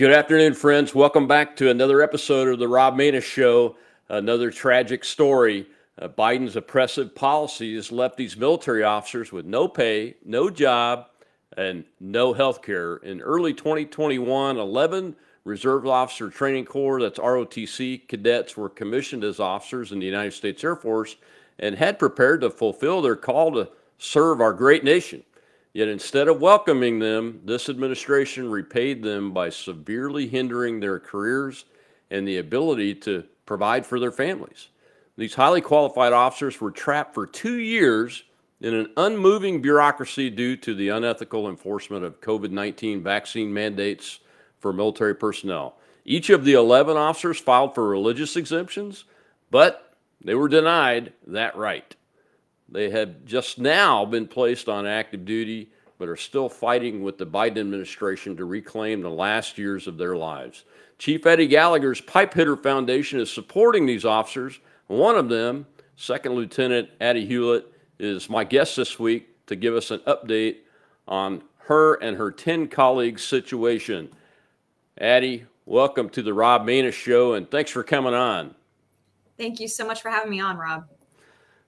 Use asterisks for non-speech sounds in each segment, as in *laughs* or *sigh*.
Good afternoon, friends. Welcome back to another episode of the Rob Maness Show. Another tragic story. Uh, Biden's oppressive policies left these military officers with no pay, no job, and no health care. In early 2021, 11 Reserve Officer Training Corps, that's ROTC cadets, were commissioned as officers in the United States Air Force and had prepared to fulfill their call to serve our great nation. Yet instead of welcoming them, this administration repaid them by severely hindering their careers and the ability to provide for their families. These highly qualified officers were trapped for two years in an unmoving bureaucracy due to the unethical enforcement of COVID 19 vaccine mandates for military personnel. Each of the 11 officers filed for religious exemptions, but they were denied that right. They have just now been placed on active duty, but are still fighting with the Biden administration to reclaim the last years of their lives. Chief Eddie Gallagher's Pipe Hitter Foundation is supporting these officers. One of them, Second Lieutenant Addie Hewlett, is my guest this week to give us an update on her and her 10 colleagues' situation. Addie, welcome to the Rob Maness Show, and thanks for coming on. Thank you so much for having me on, Rob.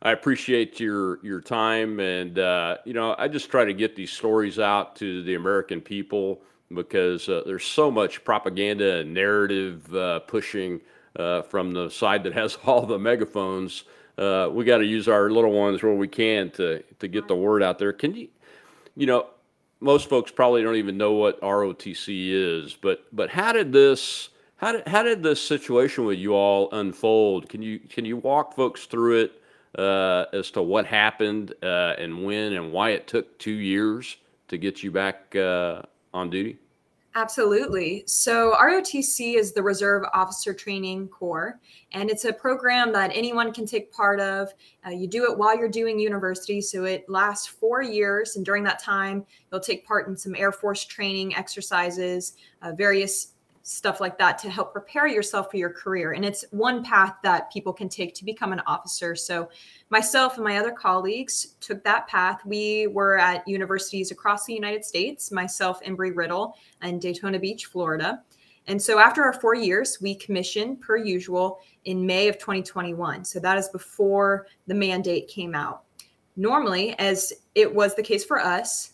I appreciate your your time, and uh, you know, I just try to get these stories out to the American people because uh, there's so much propaganda and narrative uh, pushing uh, from the side that has *laughs* all the megaphones. Uh, we got to use our little ones where we can to to get the word out there. Can you, you know, most folks probably don't even know what ROTC is, but but how did this how did how did this situation with you all unfold? Can you can you walk folks through it? Uh, as to what happened uh, and when and why it took two years to get you back uh, on duty? Absolutely. So, ROTC is the Reserve Officer Training Corps, and it's a program that anyone can take part of. Uh, you do it while you're doing university, so it lasts four years. And during that time, you'll take part in some Air Force training exercises, uh, various stuff like that to help prepare yourself for your career. And it's one path that people can take to become an officer. So, myself and my other colleagues took that path. We were at universities across the United States, myself, Embry Riddle, and Daytona Beach, Florida. And so, after our four years, we commissioned per usual in May of 2021. So, that is before the mandate came out. Normally, as it was the case for us,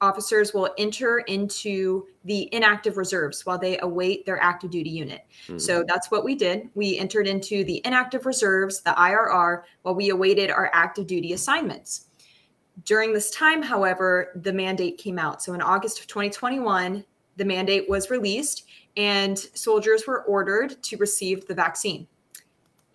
officers will enter into the inactive reserves while they await their active duty unit. Mm-hmm. So that's what we did. We entered into the inactive reserves, the IRR, while we awaited our active duty assignments. During this time, however, the mandate came out. So in August of 2021, the mandate was released and soldiers were ordered to receive the vaccine.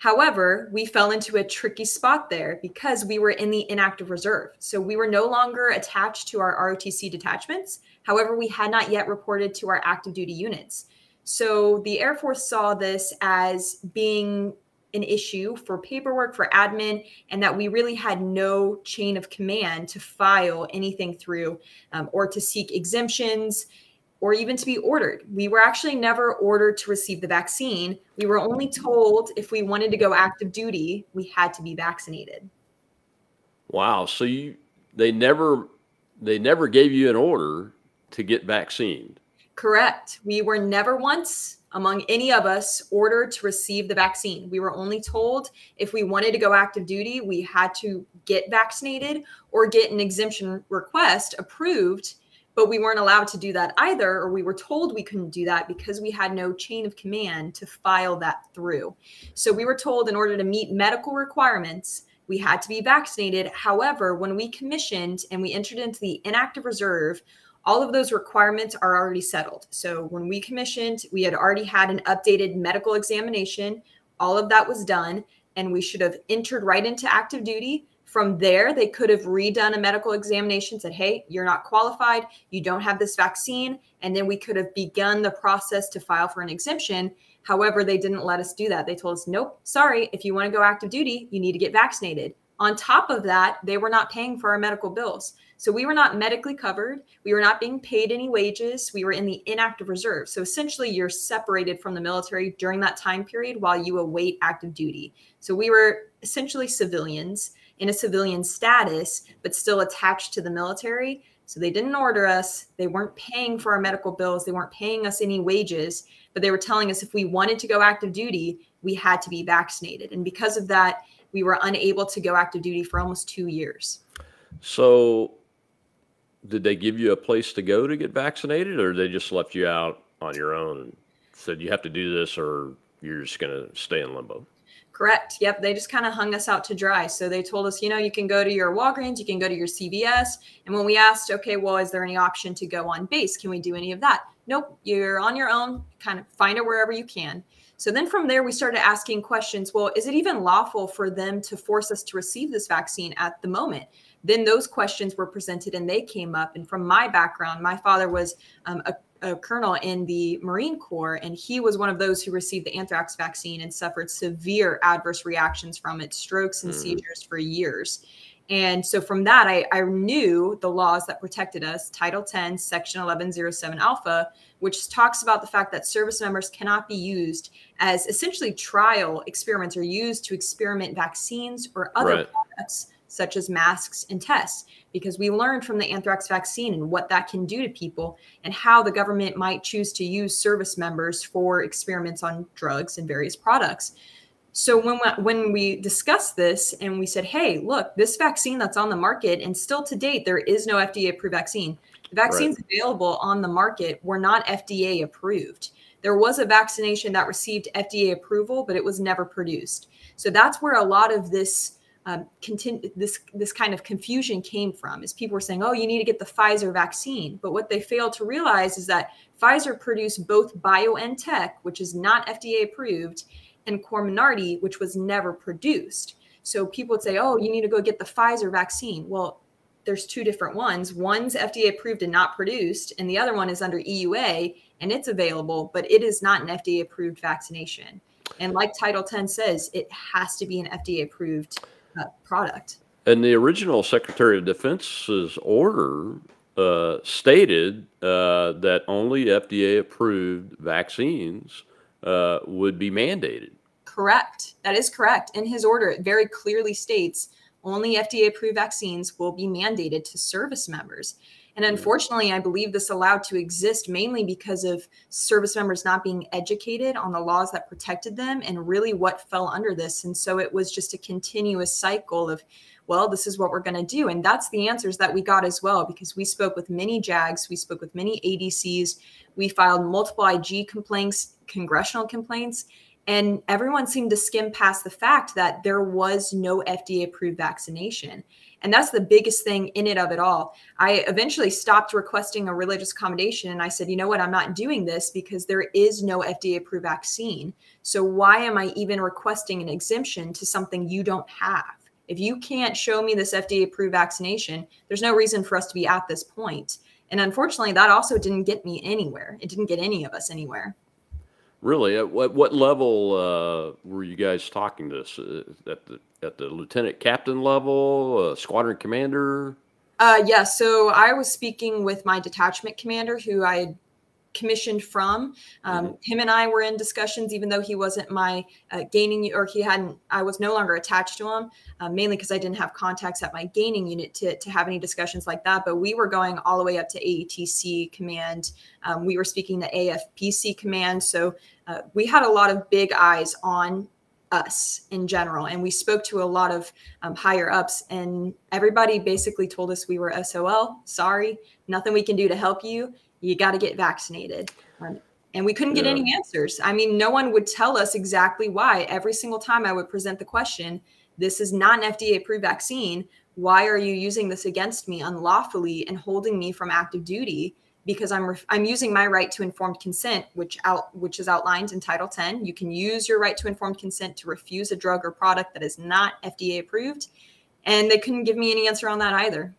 However, we fell into a tricky spot there because we were in the inactive reserve. So we were no longer attached to our ROTC detachments. However, we had not yet reported to our active duty units. So the Air Force saw this as being an issue for paperwork, for admin, and that we really had no chain of command to file anything through um, or to seek exemptions or even to be ordered. We were actually never ordered to receive the vaccine. We were only told if we wanted to go active duty, we had to be vaccinated. Wow. So you they never they never gave you an order to get vaccinated. Correct. We were never once among any of us ordered to receive the vaccine. We were only told if we wanted to go active duty, we had to get vaccinated or get an exemption request approved but we weren't allowed to do that either or we were told we couldn't do that because we had no chain of command to file that through. So we were told in order to meet medical requirements we had to be vaccinated. However when we commissioned and we entered into the inactive reserve all of those requirements are already settled. So when we commissioned we had already had an updated medical examination. All of that was done and we should have entered right into active duty from there, they could have redone a medical examination, said, hey, you're not qualified, you don't have this vaccine. And then we could have begun the process to file for an exemption. However, they didn't let us do that. They told us, nope, sorry, if you want to go active duty, you need to get vaccinated. On top of that, they were not paying for our medical bills. So we were not medically covered. We were not being paid any wages. We were in the inactive reserve. So essentially, you're separated from the military during that time period while you await active duty. So we were essentially civilians in a civilian status, but still attached to the military. So they didn't order us. They weren't paying for our medical bills. They weren't paying us any wages, but they were telling us if we wanted to go active duty, we had to be vaccinated. And because of that, we were unable to go active duty for almost two years. So, did they give you a place to go to get vaccinated, or they just left you out on your own and said you have to do this, or you're just going to stay in limbo? Correct. Yep. They just kind of hung us out to dry. So they told us, you know, you can go to your Walgreens, you can go to your CVS. And when we asked, okay, well, is there any option to go on base? Can we do any of that? Nope. You're on your own. Kind of find it wherever you can. So then from there, we started asking questions. Well, is it even lawful for them to force us to receive this vaccine at the moment? Then those questions were presented and they came up. And from my background, my father was um, a a colonel in the Marine Corps, and he was one of those who received the anthrax vaccine and suffered severe adverse reactions from it, strokes and mm. seizures for years. And so from that, I, I, knew the laws that protected us Title 10, Section 1107 Alpha, which talks about the fact that service members cannot be used as essentially trial experiments or used to experiment vaccines or other right. products such as masks and tests, because we learned from the anthrax vaccine and what that can do to people and how the government might choose to use service members for experiments on drugs and various products. So when we, when we discussed this and we said, "Hey, look, this vaccine that's on the market and still to date there is no FDA approved vaccine. The vaccines right. available on the market were not FDA approved. There was a vaccination that received FDA approval, but it was never produced. So that's where a lot of this um, this this kind of confusion came from is people were saying oh you need to get the pfizer vaccine. But what they failed to realize is that pfizer produced both biontech which is not fda approved and comirnaty which was never produced. So people would say oh you need to go get the pfizer vaccine. Well there's two different ones. One's fda approved and not produced and the other one is under eua and it's available but it is not an fda approved vaccination. And like title 10 says it has to be an fda approved uh, product. And the original Secretary of Defense's order uh, stated uh, that only FDA approved vaccines uh, would be mandated. Correct. That is correct. In his order, it very clearly states only FDA approved vaccines will be mandated to service members. And unfortunately, I believe this allowed to exist mainly because of service members not being educated on the laws that protected them and really what fell under this. And so it was just a continuous cycle of, well, this is what we're going to do. And that's the answers that we got as well, because we spoke with many JAGs, we spoke with many ADCs, we filed multiple IG complaints, congressional complaints, and everyone seemed to skim past the fact that there was no FDA approved vaccination. And that's the biggest thing in it of it all. I eventually stopped requesting a religious accommodation and I said, you know what, I'm not doing this because there is no FDA approved vaccine. So why am I even requesting an exemption to something you don't have? If you can't show me this FDA approved vaccination, there's no reason for us to be at this point. And unfortunately, that also didn't get me anywhere. It didn't get any of us anywhere. Really? At what, what level uh, were you guys talking to this? Uh, at the at the lieutenant captain level, uh, squadron commander? Uh, yeah. So I was speaking with my detachment commander, who I had commissioned from. Um, mm-hmm. Him and I were in discussions, even though he wasn't my uh, gaining or he hadn't. I was no longer attached to him, uh, mainly because I didn't have contacts at my gaining unit to to have any discussions like that. But we were going all the way up to AETC command. Um, we were speaking to AFPC command, so uh, we had a lot of big eyes on us in general. And we spoke to a lot of um, higher ups, and everybody basically told us we were SOL. Sorry, nothing we can do to help you. You got to get vaccinated. Um, and we couldn't get yeah. any answers. I mean, no one would tell us exactly why. Every single time I would present the question, this is not an FDA approved vaccine. Why are you using this against me unlawfully and holding me from active duty? Because I'm ref- I'm using my right to informed consent, which out which is outlined in Title 10. You can use your right to informed consent to refuse a drug or product that is not FDA approved, and they couldn't give me any answer on that either.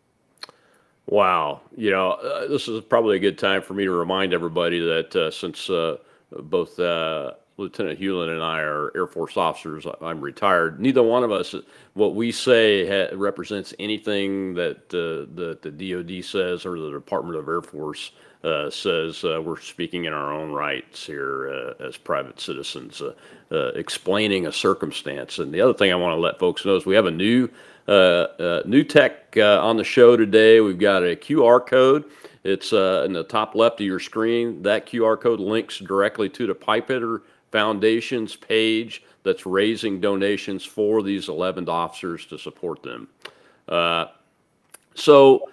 Wow, you know, uh, this is probably a good time for me to remind everybody that uh, since uh, both uh, Lieutenant Hewlin and I are Air Force officers. I'm retired. Neither one of us, what we say, ha- represents anything that uh, the the DoD says or the Department of Air Force uh, says. Uh, we're speaking in our own rights here uh, as private citizens. Uh, uh, explaining a circumstance. And the other thing I want to let folks know is we have a new new tech on the show today. We've got a QR code. It's in the top left of your screen. That QR code links directly to the Pipe Hitter Foundation's page that's raising donations for these 11 officers to support them. Uh, so,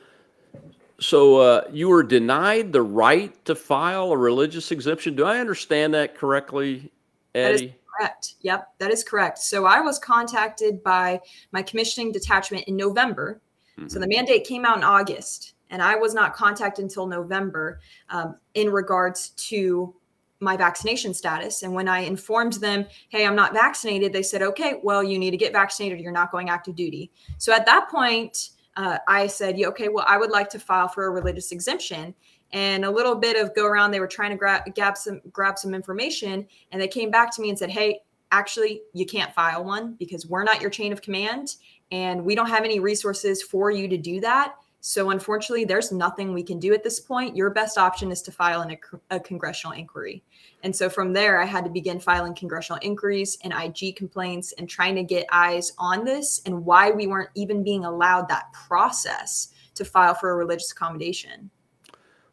so uh, you were denied the right to file a religious exemption. Do I understand that correctly, That is Addie? correct. Yep, that is correct. So I was contacted by my commissioning detachment in November. So the mandate came out in August, and I was not contacted until November um, in regards to my vaccination status. And when I informed them, hey, I'm not vaccinated, they said, okay, well, you need to get vaccinated. You're not going active duty. So at that point, uh, I said, yeah, okay, well, I would like to file for a religious exemption. And a little bit of go around, they were trying to grab, grab some grab some information, and they came back to me and said, hey, actually, you can't file one because we're not your chain of command, and we don't have any resources for you to do that. So unfortunately, there's nothing we can do at this point. Your best option is to file an, a congressional inquiry. And so from there, I had to begin filing congressional inquiries and IG complaints and trying to get eyes on this and why we weren't even being allowed that process to file for a religious accommodation.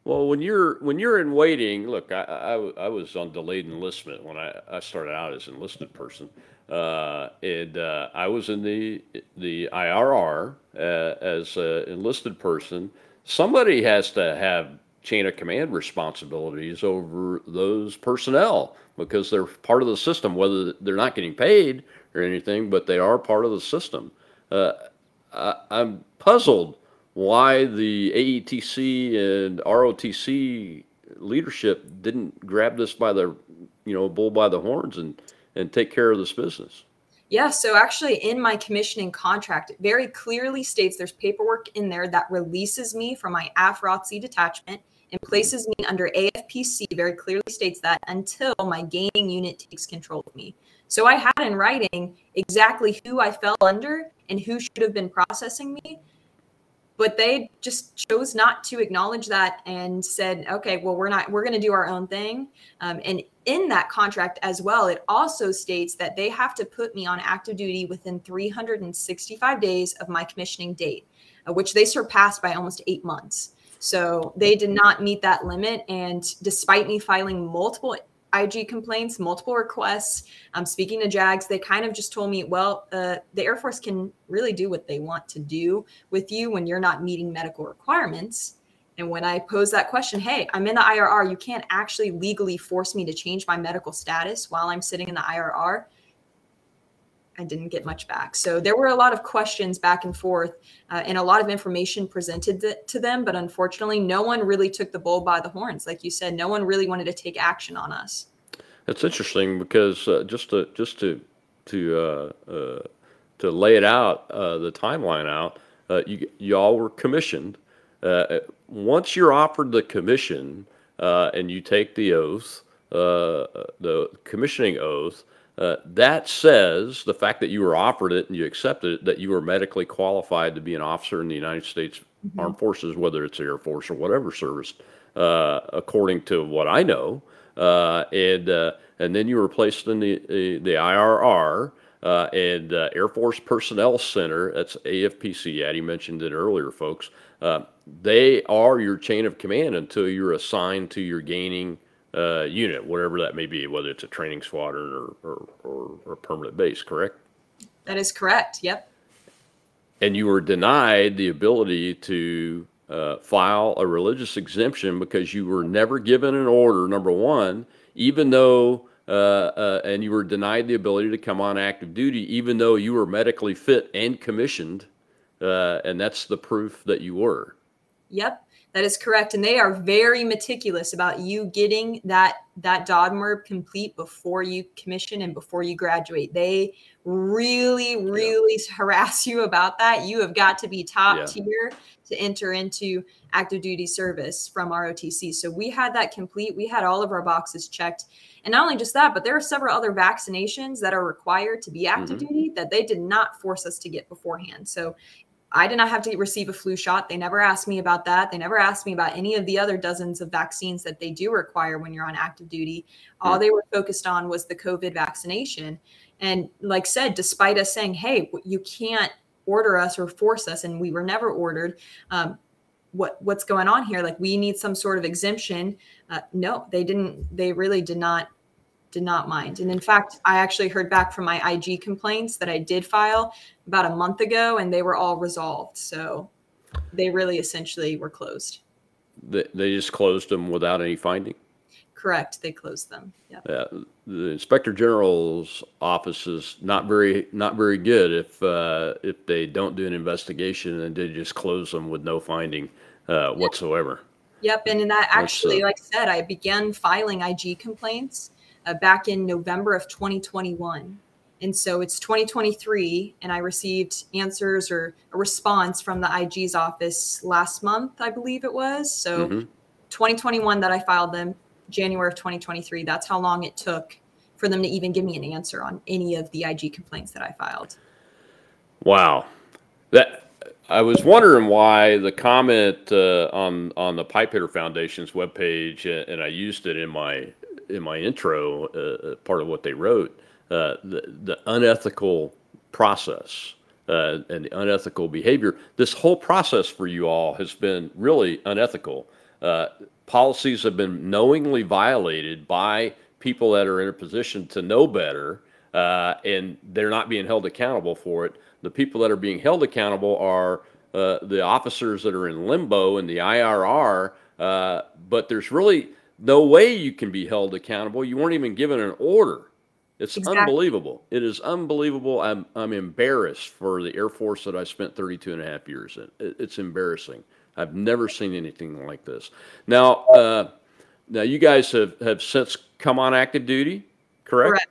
Well, when you're when you're in waiting, look, I, I, I was on delayed enlistment when I, I started out as an enlisted person, uh, and uh, I was in the the IRR uh, as an enlisted person. Somebody has to have chain of command responsibilities over those personnel because they're part of the system, whether they're not getting paid or anything, but they are part of the system. Uh, I, I'm puzzled why the AETC and ROTC leadership didn't grab this by the, you know, bull by the horns and and take care of this business. Yeah, so actually, in my commissioning contract, it very clearly states there's paperwork in there that releases me from my AFROTC detachment and places me under AFPC. Very clearly states that until my gaining unit takes control of me. So I had in writing exactly who I fell under and who should have been processing me but they just chose not to acknowledge that and said okay well we're not we're going to do our own thing. Um, and in that contract as well it also states that they have to put me on active duty within 365 days of my commissioning date uh, which they surpassed by almost eight months. So they did not meet that limit and despite me filing multiple IG complaints, multiple requests. I'm um, speaking to JAGs. They kind of just told me, well, uh, the Air Force can really do what they want to do with you when you're not meeting medical requirements. And when I pose that question, hey, I'm in the IRR, you can't actually legally force me to change my medical status while I'm sitting in the IRR. I didn't get much back. So there were a lot of questions back and forth uh, and a lot of information presented to them. But unfortunately, no one really took the bull by the horns. Like you said, no one really wanted to take action on us. That's interesting because uh, just to just to to uh, uh, to lay it out, uh, the timeline out, uh, you y'all were commissioned. Once you're offered the commission and you take the oath, the commissioning oath, uh, that says the fact that you were offered it and you accepted it, that you were medically qualified to be an officer in the United States Armed Forces, whether it's Air Force or whatever service, uh, according to what I know. Uh, and uh, and then you were placed in the the, the IRR uh, and uh, Air Force Personnel Center. That's AFPC. Addie mentioned it earlier, folks. Uh, they are your chain of command until you're assigned to your gaining uh, unit, whatever that may be, whether it's a training squadron or, or, or, or a permanent base, correct? That is correct. Yep. And you were denied the ability to uh, file a religious exemption because you were never given an order, number one, even though, uh, uh, and you were denied the ability to come on active duty, even though you were medically fit and commissioned. Uh, and that's the proof that you were. Yep. That is correct, and they are very meticulous about you getting that that DODMERB complete before you commission and before you graduate. They really, really yeah. *laughs* harass you about that. You have got to be top yeah. tier to enter into active duty service from ROTC. So we had that complete. We had all of our boxes checked. And not only just that, but there are several other vaccinations that are required to be active mm-hmm. duty that they did not force us to get beforehand. So I did not have to receive a flu shot. They never asked me about that. They never asked me about any of the other dozens of vaccines that they do require when you're on active duty. All mm-hmm. they were focused on was the COVID vaccination. And like said, despite us saying, hey, you can't order us or force us, and we were never ordered, um, what what's going on here like we need some sort of exemption uh, no they didn't they really did not did not mind. And in fact i actually heard back from my ig complaints that i did file about a month ago and they were all resolved. So they really essentially were closed. They, they just closed them without any finding? Correct. They closed them. Yeah. The inspector general's office is not very not very good if uh, if they don't do an investigation and they just close them with no finding uh, whatsoever. Yep, and in that actually, uh, like I said, I began filing IG complaints uh, back in November of 2021. And so it's 2023, and I received answers or a response from the IG's office last month, I believe it was. So mm-hmm. 2021 that I filed them, January of 2023. That's how long it took for them to even give me an answer on any of the IG complaints that I filed. Wow. That I was wondering why the comment uh, on on the Pipe Hitter Foundation's webpage, uh, and I used it in my in my intro, uh, uh, part of what they wrote, uh, the the unethical process uh, and the unethical behavior. This whole process for you all has been really unethical. policies have been knowingly violated by people that are in a position to know better, and they're not being held accountable for it the people that are being held accountable are uh, the officers that are in limbo in the IRR. Uh, but there's really no way you can be held accountable. You weren't even given an order. It's exactly. unbelievable. It is unbelievable. I'm, I'm embarrassed for the Air Force that I spent 32 and a half years in. It, it's embarrassing. I've never seen anything like this. Now, uh, now you guys have, have since come on active duty, correct? Correct.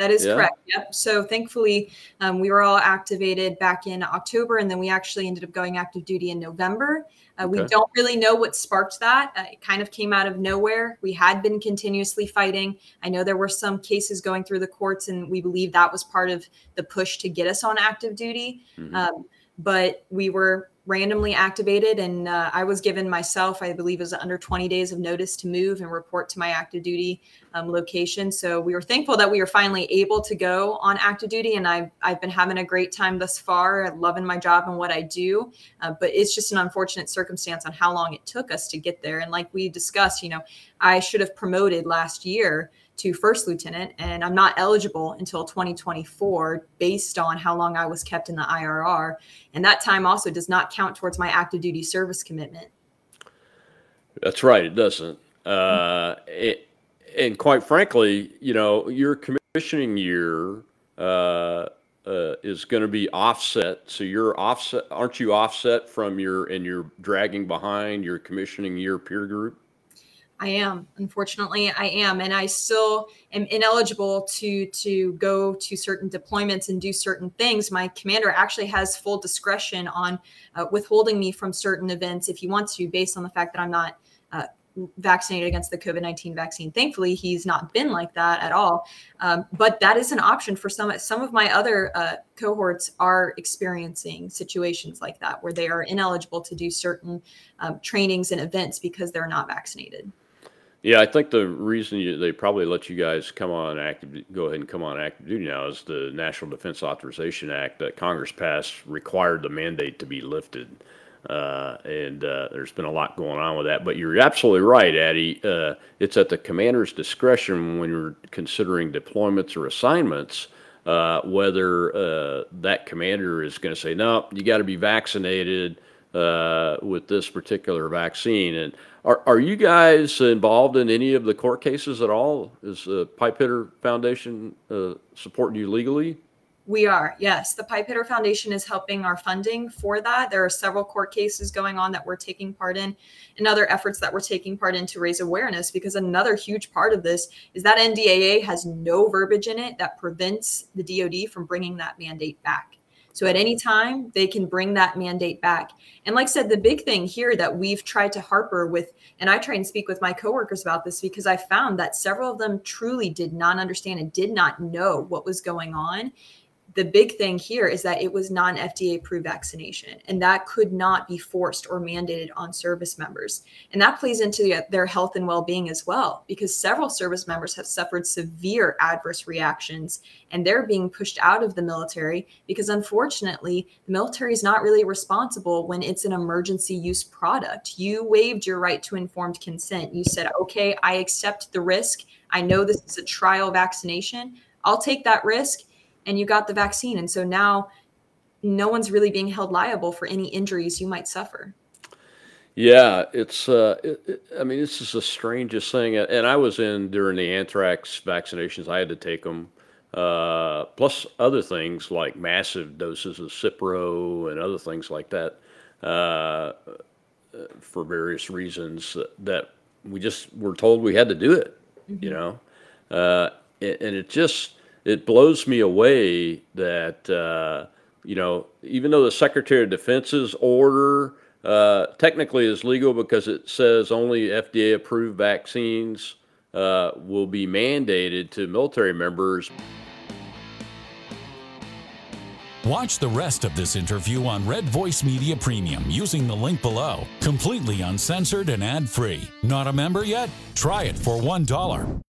That is yeah. correct. Yep. So thankfully, um, we were all activated back in October, and then we actually ended up going active duty in November. Uh, okay. We don't really know what sparked that. Uh, it kind of came out of nowhere. We had been continuously fighting. I know there were some cases going through the courts, and we believe that was part of the push to get us on active duty. Mm-hmm. Um, but we were randomly activated and uh, i was given myself i believe was under 20 days of notice to move and report to my active duty um, location. So we were thankful that we were finally able to go on active duty and i've, I've been having a great time thus far loving my job and what i do. Uh, but it's just an unfortunate circumstance on how long it took us to get there. And like we discussed you know i should have promoted last year to first lieutenant, and I'm not eligible until 2024 based on how long I was kept in the IRR. And that time also does not count towards my active duty service commitment. That's right, it doesn't. Uh, it, and quite frankly, you know, your commissioning year uh, uh, is going to be offset. So you're offset, aren't you offset from your, and you're dragging behind your commissioning year peer group? I am. Unfortunately, I am, and I still am ineligible to to go to certain deployments and do certain things. My commander actually has full discretion on uh, withholding me from certain events if he wants to, based on the fact that I'm not uh, vaccinated against the COVID 19 vaccine. Thankfully, he's not been like that at all. Um, but that is an option for some. Some of my other uh, cohorts are experiencing situations like that where they are ineligible to do certain um, trainings and events because they're not vaccinated. Yeah, I think the reason you, they probably let you guys come on active, go ahead and come on active duty now is the National Defense Authorization Act that Congress passed required the mandate to be lifted. Uh, and uh, there's been a lot going on with that. But you're absolutely right, Addie. Uh, it's at the commander's discretion when you're considering deployments or assignments uh, whether uh, that commander is going to say, no, you got to be vaccinated uh, with this particular vaccine. And are, are you guys involved in any of the court cases at all? Is the Pipe Hitter Foundation uh, supporting you legally? We are, yes. The Pipe Hitter Foundation is helping our funding for that. There are several court cases going on that we're taking part in, and other efforts that we're taking part in to raise awareness. Because another huge part of this is that NDAA has no verbiage in it that prevents the DoD from bringing that mandate back. So at any time, they can bring that mandate back. And like I said, the big thing here that we've tried to harper with, and I try and speak with my coworkers about this because I found that several of them truly did not understand and did not know what was going on. The big thing here is that it was non FDA approved vaccination, and that could not be forced or mandated on service members. And that plays into their health and well being as well, because several service members have suffered severe adverse reactions and they're being pushed out of the military because, unfortunately, the military is not really responsible when it's an emergency use product. You waived your right to informed consent. You said, okay, I accept the risk. I know this is a trial vaccination. I'll take that risk and you got the vaccine. And so now no one's really being held liable for any injuries you might suffer. Yeah, it's. Uh, it, it, I mean, this is the strangest thing. And I was in during the anthrax vaccinations. I had to take them, uh, plus other things like massive doses of Cipro and other things like that, uh, for various reasons that we just were told we had to do it. Mm-hmm. You know, uh, and it just it blows me away that uh, you know even though the Secretary of Defense's order uh, technically is legal because it says only FDA approved vaccines uh, will be mandated to military members. Watch the rest of this interview on Red Voice Media Premium using the link below. Completely uncensored and ad free. Not a member yet? Try it for $1.